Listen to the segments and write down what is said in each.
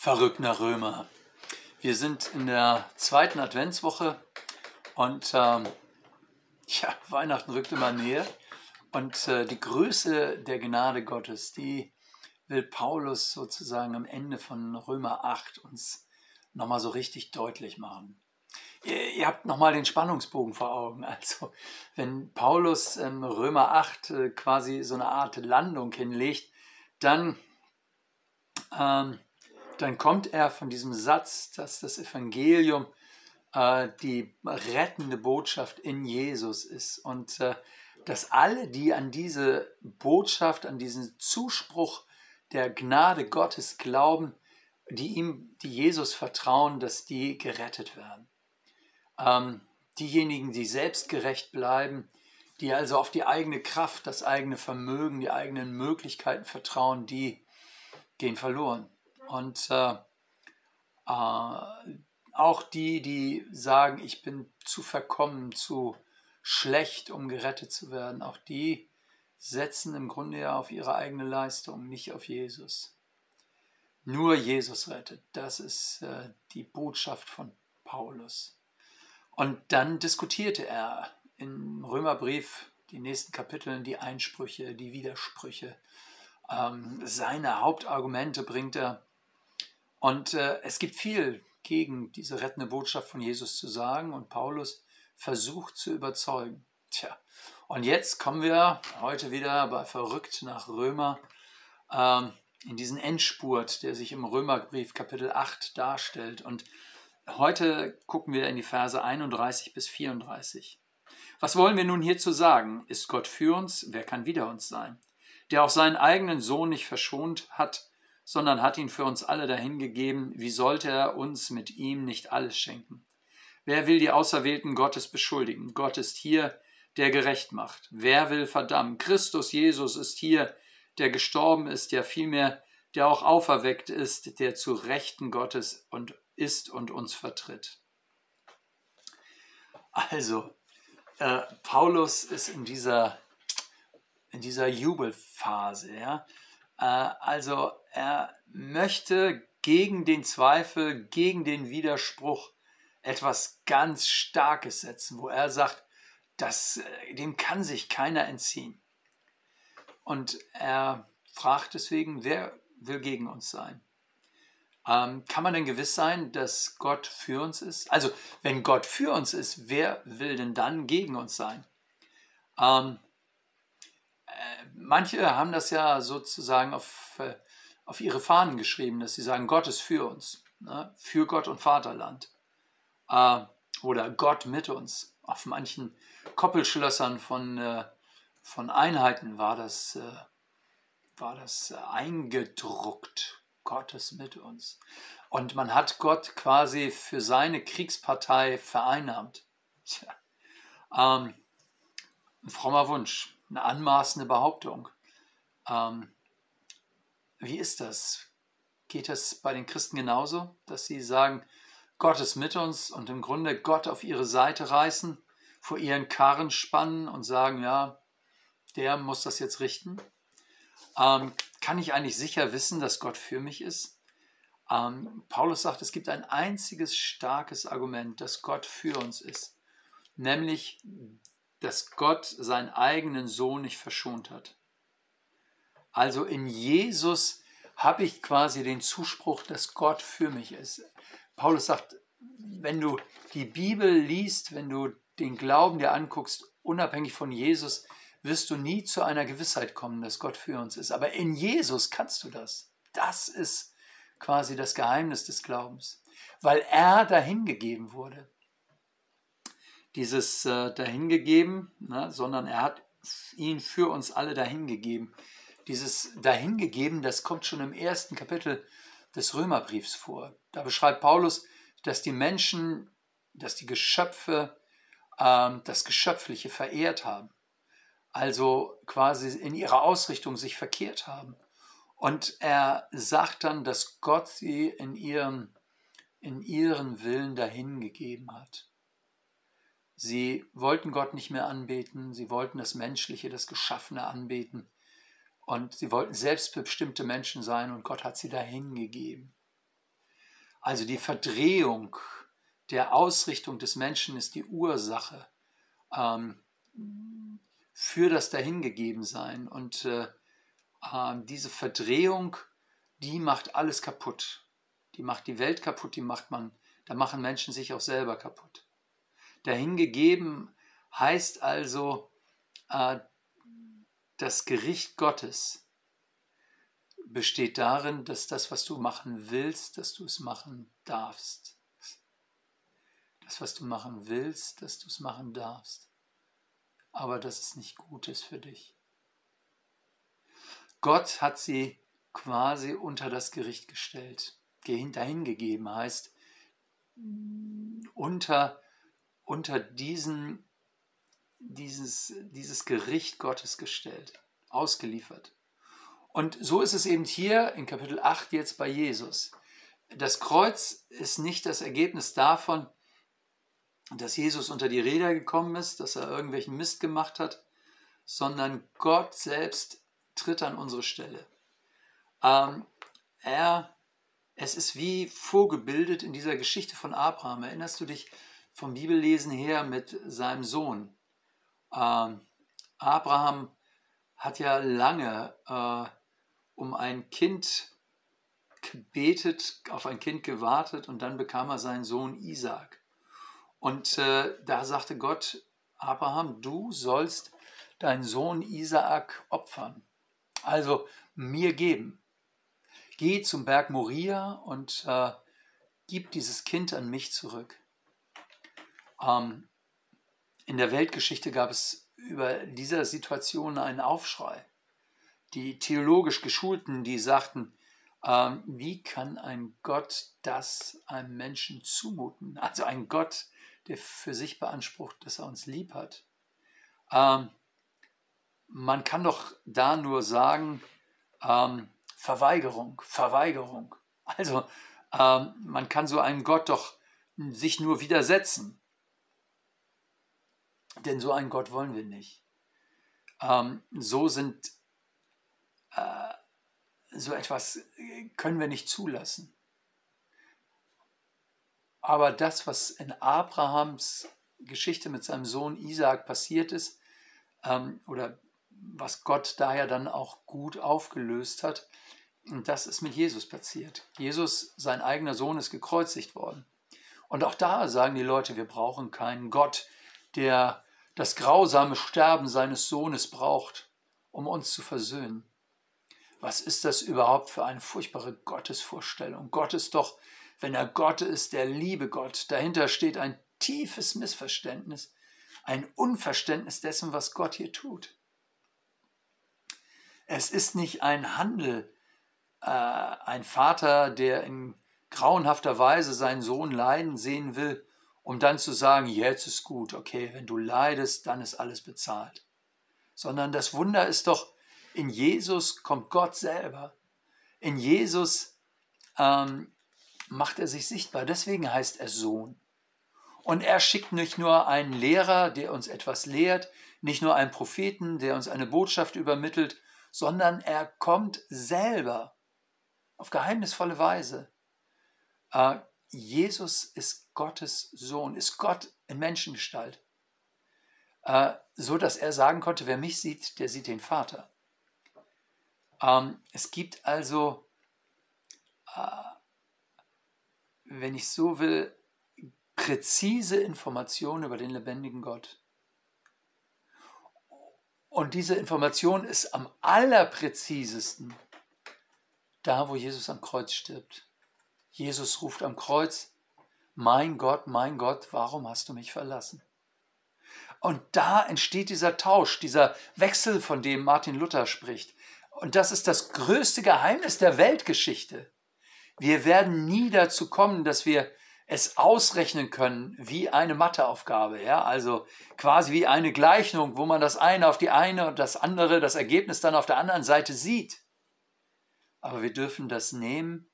Verrückt nach Römer. Wir sind in der zweiten Adventswoche und ähm, ja, Weihnachten rückt immer näher. Und äh, die Größe der Gnade Gottes, die will Paulus sozusagen am Ende von Römer 8 uns nochmal so richtig deutlich machen. Ihr, ihr habt nochmal den Spannungsbogen vor Augen. Also, wenn Paulus in Römer 8 äh, quasi so eine Art Landung hinlegt, dann ähm, dann kommt er von diesem Satz, dass das Evangelium äh, die rettende Botschaft in Jesus ist und äh, dass alle, die an diese Botschaft, an diesen Zuspruch der Gnade Gottes glauben, die ihm, die Jesus vertrauen, dass die gerettet werden. Ähm, diejenigen, die selbstgerecht bleiben, die also auf die eigene Kraft, das eigene Vermögen, die eigenen Möglichkeiten vertrauen, die gehen verloren. Und äh, äh, auch die, die sagen, ich bin zu verkommen, zu schlecht, um gerettet zu werden, auch die setzen im Grunde ja auf ihre eigene Leistung, nicht auf Jesus. Nur Jesus rettet. Das ist äh, die Botschaft von Paulus. Und dann diskutierte er im Römerbrief die nächsten Kapitel, die Einsprüche, die Widersprüche. Ähm, seine Hauptargumente bringt er und äh, es gibt viel gegen diese rettende Botschaft von Jesus zu sagen und Paulus versucht zu überzeugen. Tja, und jetzt kommen wir heute wieder bei Verrückt nach Römer ähm, in diesen Endspurt, der sich im Römerbrief Kapitel 8 darstellt. Und heute gucken wir in die Verse 31 bis 34. Was wollen wir nun hierzu sagen? Ist Gott für uns? Wer kann wider uns sein? Der auch seinen eigenen Sohn nicht verschont hat, sondern hat ihn für uns alle dahingegeben, wie sollte er uns mit ihm nicht alles schenken? Wer will die Auserwählten Gottes beschuldigen? Gott ist hier, der gerecht macht. Wer will verdammen? Christus Jesus ist hier, der gestorben ist, ja vielmehr, der auch auferweckt ist, der zu Rechten Gottes und ist und uns vertritt. Also, äh, Paulus ist in dieser, in dieser Jubelphase, ja. Äh, also er möchte gegen den Zweifel, gegen den Widerspruch etwas ganz Starkes setzen, wo er sagt, das, äh, dem kann sich keiner entziehen. Und er fragt deswegen, wer will gegen uns sein? Ähm, kann man denn gewiss sein, dass Gott für uns ist? Also, wenn Gott für uns ist, wer will denn dann gegen uns sein? Ähm, manche haben das ja sozusagen auf, äh, auf ihre Fahnen geschrieben, dass sie sagen, Gott ist für uns, ne? für Gott und Vaterland. Äh, oder Gott mit uns. Auf manchen Koppelschlössern von, äh, von Einheiten war das, äh, war das eingedruckt. Gott ist mit uns. Und man hat Gott quasi für seine Kriegspartei vereinnahmt. Tja. Ähm, ein frommer Wunsch eine anmaßende Behauptung. Ähm, wie ist das? Geht es bei den Christen genauso, dass sie sagen, Gott ist mit uns und im Grunde Gott auf ihre Seite reißen, vor ihren Karren spannen und sagen, ja, der muss das jetzt richten? Ähm, kann ich eigentlich sicher wissen, dass Gott für mich ist? Ähm, Paulus sagt, es gibt ein einziges starkes Argument, dass Gott für uns ist, nämlich dass Gott seinen eigenen Sohn nicht verschont hat. Also in Jesus habe ich quasi den Zuspruch, dass Gott für mich ist. Paulus sagt, wenn du die Bibel liest, wenn du den Glauben dir anguckst, unabhängig von Jesus, wirst du nie zu einer Gewissheit kommen, dass Gott für uns ist. Aber in Jesus kannst du das. Das ist quasi das Geheimnis des Glaubens, weil er dahingegeben wurde dieses äh, dahingegeben, ne, sondern er hat ihn für uns alle dahingegeben. Dieses dahingegeben, das kommt schon im ersten Kapitel des Römerbriefs vor. Da beschreibt Paulus, dass die Menschen, dass die Geschöpfe ähm, das Geschöpfliche verehrt haben. Also quasi in ihrer Ausrichtung sich verkehrt haben. Und er sagt dann, dass Gott sie in ihren, in ihren Willen dahingegeben hat. Sie wollten Gott nicht mehr anbeten, sie wollten das Menschliche, das Geschaffene anbeten und sie wollten selbstbestimmte Menschen sein und Gott hat sie dahin gegeben. Also die Verdrehung der Ausrichtung des Menschen ist die Ursache ähm, für das Dahingegebensein. Und äh, äh, diese Verdrehung, die macht alles kaputt. Die macht die Welt kaputt, die macht man, da machen Menschen sich auch selber kaputt. Dahingegeben heißt also, äh, das Gericht Gottes besteht darin, dass das, was du machen willst, dass du es machen darfst. Das, was du machen willst, dass du es machen darfst. Aber dass es nicht gut ist für dich. Gott hat sie quasi unter das Gericht gestellt. Dahingegeben heißt, unter, unter diesen dieses, dieses Gericht Gottes gestellt, ausgeliefert. Und so ist es eben hier in Kapitel 8 jetzt bei Jesus. Das Kreuz ist nicht das Ergebnis davon, dass Jesus unter die Räder gekommen ist, dass er irgendwelchen Mist gemacht hat, sondern Gott selbst tritt an unsere Stelle. Ähm, er, es ist wie vorgebildet in dieser Geschichte von Abraham. Erinnerst du dich vom Bibellesen her mit seinem Sohn? Ähm, Abraham hat ja lange äh, um ein Kind gebetet, auf ein Kind gewartet und dann bekam er seinen Sohn Isaac. Und äh, da sagte Gott, Abraham, du sollst deinen Sohn Isaak opfern, also mir geben. Geh zum Berg Moria und äh, gib dieses Kind an mich zurück. Ähm, in der Weltgeschichte gab es über dieser Situation einen Aufschrei. Die theologisch Geschulten, die sagten, ähm, wie kann ein Gott das einem Menschen zumuten? Also ein Gott, der für sich beansprucht, dass er uns lieb hat. Ähm, man kann doch da nur sagen, ähm, Verweigerung, Verweigerung. Also ähm, man kann so einem Gott doch sich nur widersetzen. Denn so einen Gott wollen wir nicht. Ähm, so sind, äh, so etwas können wir nicht zulassen. Aber das, was in Abrahams Geschichte mit seinem Sohn Isaak passiert ist, ähm, oder was Gott daher dann auch gut aufgelöst hat, das ist mit Jesus passiert. Jesus, sein eigener Sohn, ist gekreuzigt worden. Und auch da sagen die Leute, wir brauchen keinen Gott, der das grausame Sterben seines Sohnes braucht, um uns zu versöhnen. Was ist das überhaupt für eine furchtbare Gottesvorstellung? Gott ist doch, wenn er Gott ist, der liebe Gott. Dahinter steht ein tiefes Missverständnis, ein Unverständnis dessen, was Gott hier tut. Es ist nicht ein Handel, äh, ein Vater, der in grauenhafter Weise seinen Sohn leiden sehen will, um dann zu sagen, jetzt ist gut, okay, wenn du leidest, dann ist alles bezahlt. Sondern das Wunder ist doch, in Jesus kommt Gott selber. In Jesus ähm, macht er sich sichtbar. Deswegen heißt er Sohn. Und er schickt nicht nur einen Lehrer, der uns etwas lehrt, nicht nur einen Propheten, der uns eine Botschaft übermittelt, sondern er kommt selber auf geheimnisvolle Weise. Äh, Jesus ist Gottes Sohn, ist Gott in Menschengestalt. Äh, so dass er sagen konnte, wer mich sieht, der sieht den Vater. Ähm, es gibt also, äh, wenn ich so will, präzise Informationen über den lebendigen Gott. Und diese Information ist am allerpräzisesten da, wo Jesus am Kreuz stirbt. Jesus ruft am Kreuz, mein Gott, mein Gott, warum hast du mich verlassen? Und da entsteht dieser Tausch, dieser Wechsel, von dem Martin Luther spricht. Und das ist das größte Geheimnis der Weltgeschichte. Wir werden nie dazu kommen, dass wir es ausrechnen können wie eine Matheaufgabe, ja, also quasi wie eine Gleichung, wo man das eine auf die eine und das andere, das Ergebnis dann auf der anderen Seite sieht. Aber wir dürfen das nehmen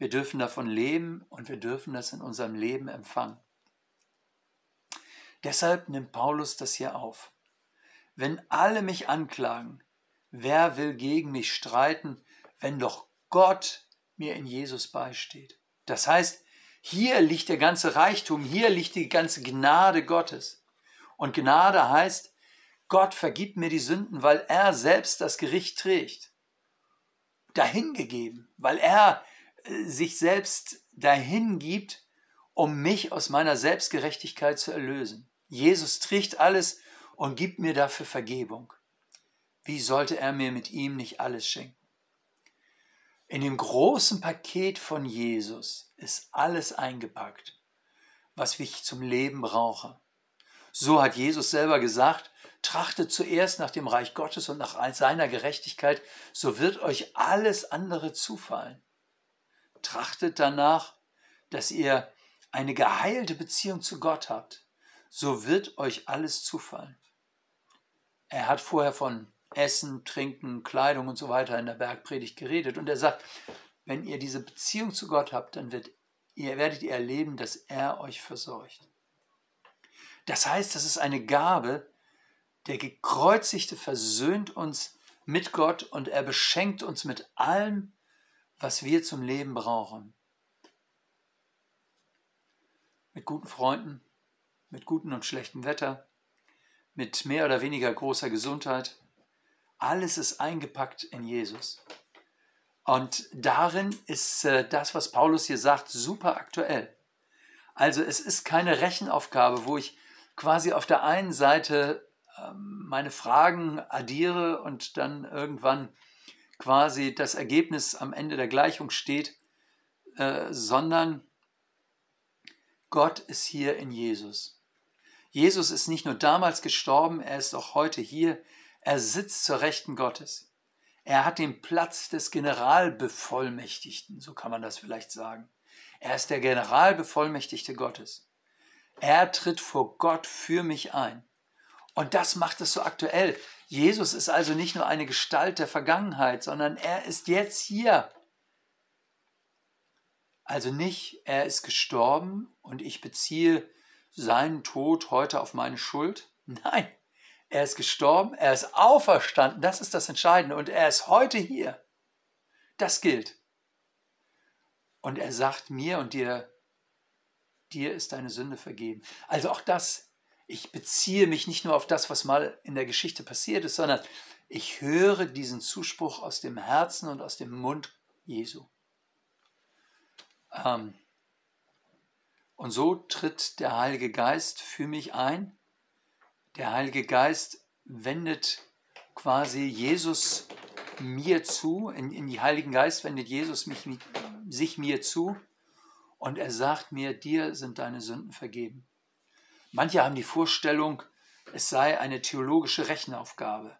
wir dürfen davon leben und wir dürfen das in unserem Leben empfangen. Deshalb nimmt Paulus das hier auf. Wenn alle mich anklagen, wer will gegen mich streiten, wenn doch Gott mir in Jesus beisteht? Das heißt, hier liegt der ganze Reichtum, hier liegt die ganze Gnade Gottes. Und Gnade heißt, Gott vergibt mir die Sünden, weil er selbst das Gericht trägt. Dahingegeben, weil er sich selbst dahin gibt, um mich aus meiner Selbstgerechtigkeit zu erlösen. Jesus trägt alles und gibt mir dafür Vergebung. Wie sollte er mir mit ihm nicht alles schenken? In dem großen Paket von Jesus ist alles eingepackt, was ich zum Leben brauche. So hat Jesus selber gesagt, trachtet zuerst nach dem Reich Gottes und nach seiner Gerechtigkeit, so wird euch alles andere zufallen. Trachtet danach, dass ihr eine geheilte Beziehung zu Gott habt, so wird euch alles zufallen. Er hat vorher von Essen, Trinken, Kleidung und so weiter in der Bergpredigt geredet. Und er sagt, wenn ihr diese Beziehung zu Gott habt, dann wird, ihr, werdet ihr erleben, dass er euch versorgt. Das heißt, das ist eine Gabe, der gekreuzigte versöhnt uns mit Gott und er beschenkt uns mit allem, was wir zum Leben brauchen. Mit guten Freunden, mit gutem und schlechtem Wetter, mit mehr oder weniger großer Gesundheit, alles ist eingepackt in Jesus. Und darin ist äh, das, was Paulus hier sagt, super aktuell. Also es ist keine Rechenaufgabe, wo ich quasi auf der einen Seite ähm, meine Fragen addiere und dann irgendwann quasi das Ergebnis am Ende der Gleichung steht, äh, sondern Gott ist hier in Jesus. Jesus ist nicht nur damals gestorben, er ist auch heute hier. Er sitzt zur Rechten Gottes. Er hat den Platz des Generalbevollmächtigten, so kann man das vielleicht sagen. Er ist der Generalbevollmächtigte Gottes. Er tritt vor Gott für mich ein. Und das macht es so aktuell. Jesus ist also nicht nur eine Gestalt der Vergangenheit, sondern er ist jetzt hier. Also nicht, er ist gestorben und ich beziehe seinen Tod heute auf meine Schuld. Nein, er ist gestorben, er ist auferstanden, das ist das Entscheidende. Und er ist heute hier. Das gilt. Und er sagt mir und dir, dir ist deine Sünde vergeben. Also auch das, ich beziehe mich nicht nur auf das, was mal in der Geschichte passiert ist, sondern ich höre diesen Zuspruch aus dem Herzen und aus dem Mund Jesu. Ähm, und so tritt der Heilige Geist für mich ein der Heilige Geist wendet quasi Jesus mir zu, in, in die Heiligen Geist wendet Jesus mich, sich mir zu und er sagt mir, dir sind deine Sünden vergeben. Manche haben die Vorstellung, es sei eine theologische Rechenaufgabe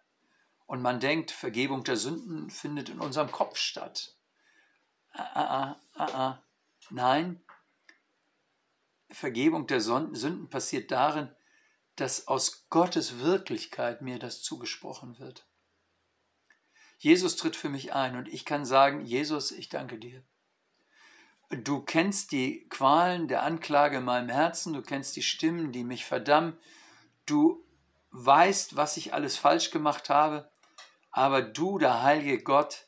und man denkt, Vergebung der Sünden findet in unserem Kopf statt. Ah, ah, ah, ah. Nein, Vergebung der Sünden passiert darin, dass aus Gottes Wirklichkeit mir das zugesprochen wird. Jesus tritt für mich ein und ich kann sagen, Jesus, ich danke dir. Du kennst die Qualen der Anklage in meinem Herzen, du kennst die Stimmen, die mich verdammen, du weißt, was ich alles falsch gemacht habe, aber du, der heilige Gott,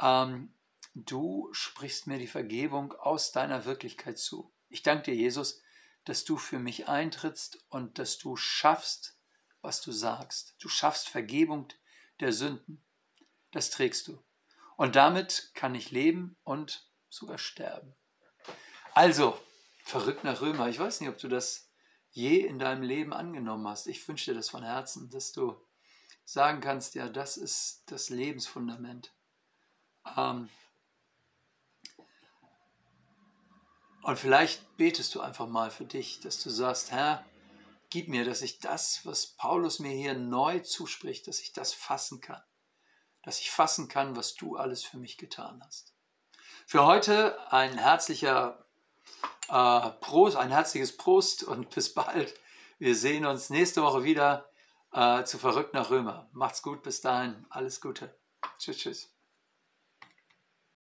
ähm, du sprichst mir die Vergebung aus deiner Wirklichkeit zu. Ich danke dir, Jesus, dass du für mich eintrittst und dass du schaffst, was du sagst. Du schaffst Vergebung der Sünden. Das trägst du. Und damit kann ich leben und sogar sterben. Also, verrückt nach Römer. Ich weiß nicht, ob du das je in deinem Leben angenommen hast. Ich wünsche dir das von Herzen, dass du sagen kannst, ja, das ist das Lebensfundament. Ähm, Und vielleicht betest du einfach mal für dich, dass du sagst, Herr, gib mir, dass ich das, was Paulus mir hier neu zuspricht, dass ich das fassen kann. Dass ich fassen kann, was du alles für mich getan hast. Für heute ein herzlicher äh, Prost, ein herzliches Prost und bis bald. Wir sehen uns nächste Woche wieder äh, zu Verrückt nach Römer. Macht's gut, bis dahin. Alles Gute. Tschüss, tschüss.